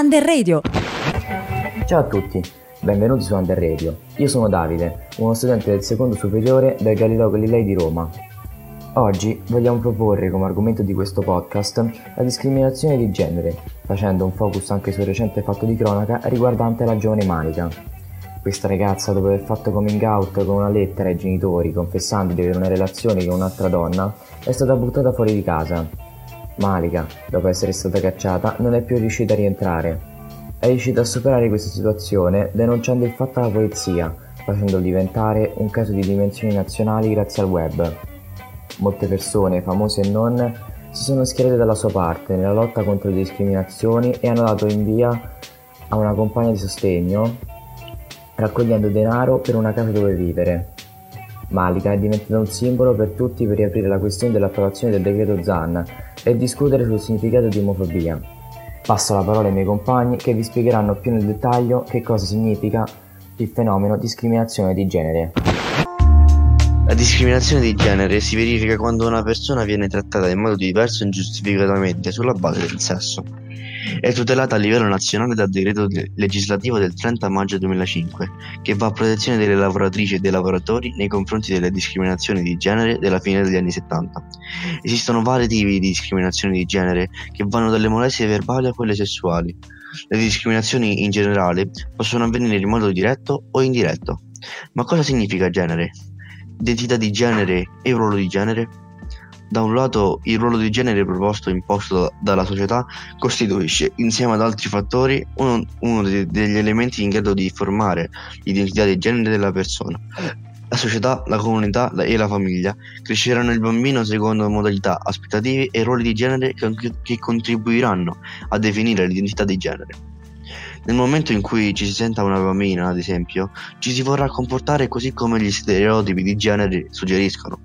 Under Radio. Ciao a tutti, benvenuti su Under Radio. Io sono Davide, uno studente del secondo superiore del Galileo Galilei di Roma. Oggi vogliamo proporre come argomento di questo podcast la discriminazione di genere, facendo un focus anche sul recente fatto di cronaca riguardante la giovane Malika. Questa ragazza, dopo aver fatto coming out con una lettera ai genitori confessando di avere una relazione con un'altra donna, è stata buttata fuori di casa. Malika, dopo essere stata cacciata, non è più riuscita a rientrare. È riuscita a superare questa situazione denunciando il fatto alla polizia, facendolo diventare un caso di dimensioni nazionali grazie al web. Molte persone, famose e non, si sono schierate dalla sua parte nella lotta contro le discriminazioni e hanno dato in via a una compagna di sostegno raccogliendo denaro per una casa dove vivere. Malika è diventata un simbolo per tutti per riaprire la questione dell'approvazione del decreto Zan e discutere sul significato di omofobia. Passo la parola ai miei compagni che vi spiegheranno più nel dettaglio che cosa significa il fenomeno discriminazione di genere. La discriminazione di genere si verifica quando una persona viene trattata in modo diverso ingiustificatamente sulla base del sesso. È tutelata a livello nazionale dal decreto legislativo del 30 maggio 2005, che va a protezione delle lavoratrici e dei lavoratori nei confronti delle discriminazioni di genere della fine degli anni 70. Esistono vari tipi di discriminazioni di genere che vanno dalle molestie verbali a quelle sessuali. Le discriminazioni in generale possono avvenire in modo diretto o indiretto. Ma cosa significa genere? Identità di genere e ruolo di genere? Da un lato, il ruolo di genere proposto e imposto dalla società costituisce, insieme ad altri fattori, uno, uno degli elementi in grado di formare l'identità di genere della persona. La società, la comunità e la famiglia cresceranno il bambino secondo modalità, aspettative e ruoli di genere che contribuiranno a definire l'identità di genere. Nel momento in cui ci si senta una bambina, ad esempio, ci si vorrà comportare così come gli stereotipi di genere suggeriscono.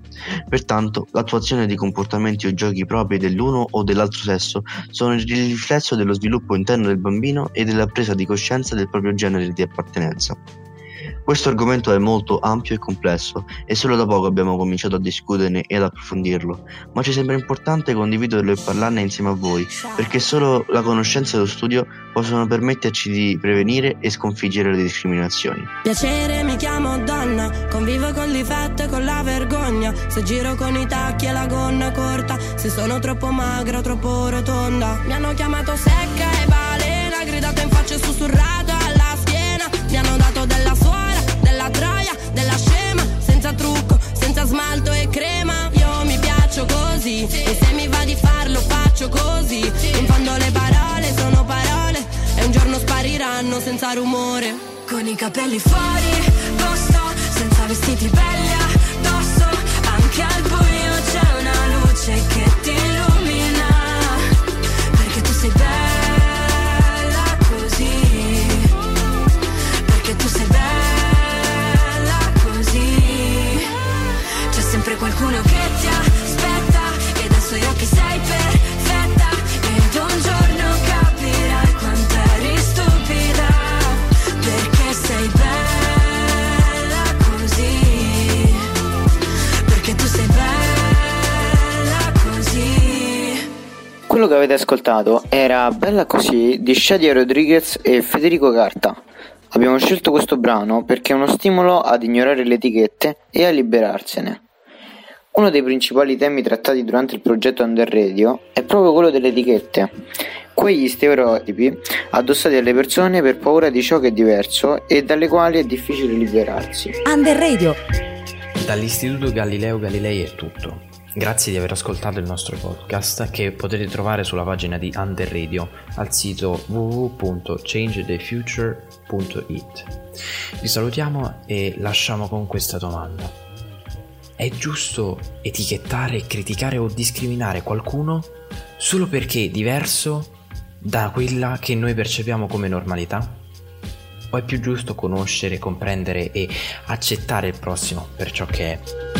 Pertanto, l'attuazione di comportamenti o giochi propri dell'uno o dell'altro sesso sono il riflesso dello sviluppo interno del bambino e della presa di coscienza del proprio genere di appartenenza. Questo argomento è molto ampio e complesso e solo da poco abbiamo cominciato a discuterne e ad approfondirlo, ma ci sembra importante condividerlo e parlarne insieme a voi, perché solo la conoscenza e lo studio possono permetterci di prevenire e sconfiggere le discriminazioni. Piacere, mi chiamo donna, convivo con difetto e con la vergogna, se giro con i tacchi e la gonna corta, se sono troppo magra troppo rotonda. Mi hanno chiamato secca e balena, gridato in faccia e sussurrato alla schiena, mi hanno dato della suora spariranno senza rumore. Con i capelli fuori, posto, senza vestiti belli Quello che avete ascoltato era Bella così di Shadia Rodriguez e Federico Carta. Abbiamo scelto questo brano perché è uno stimolo ad ignorare le etichette e a liberarsene. Uno dei principali temi trattati durante il progetto Under Radio è proprio quello delle etichette, quegli stereotipi addossati alle persone per paura di ciò che è diverso e dalle quali è difficile liberarsi. Under Radio. Dall'Istituto Galileo Galilei è tutto. Grazie di aver ascoltato il nostro podcast che potete trovare sulla pagina di Under Radio al sito www.changethefuture.it. Vi salutiamo e lasciamo con questa domanda. È giusto etichettare, criticare o discriminare qualcuno solo perché è diverso da quella che noi percepiamo come normalità? O è più giusto conoscere, comprendere e accettare il prossimo per ciò che è?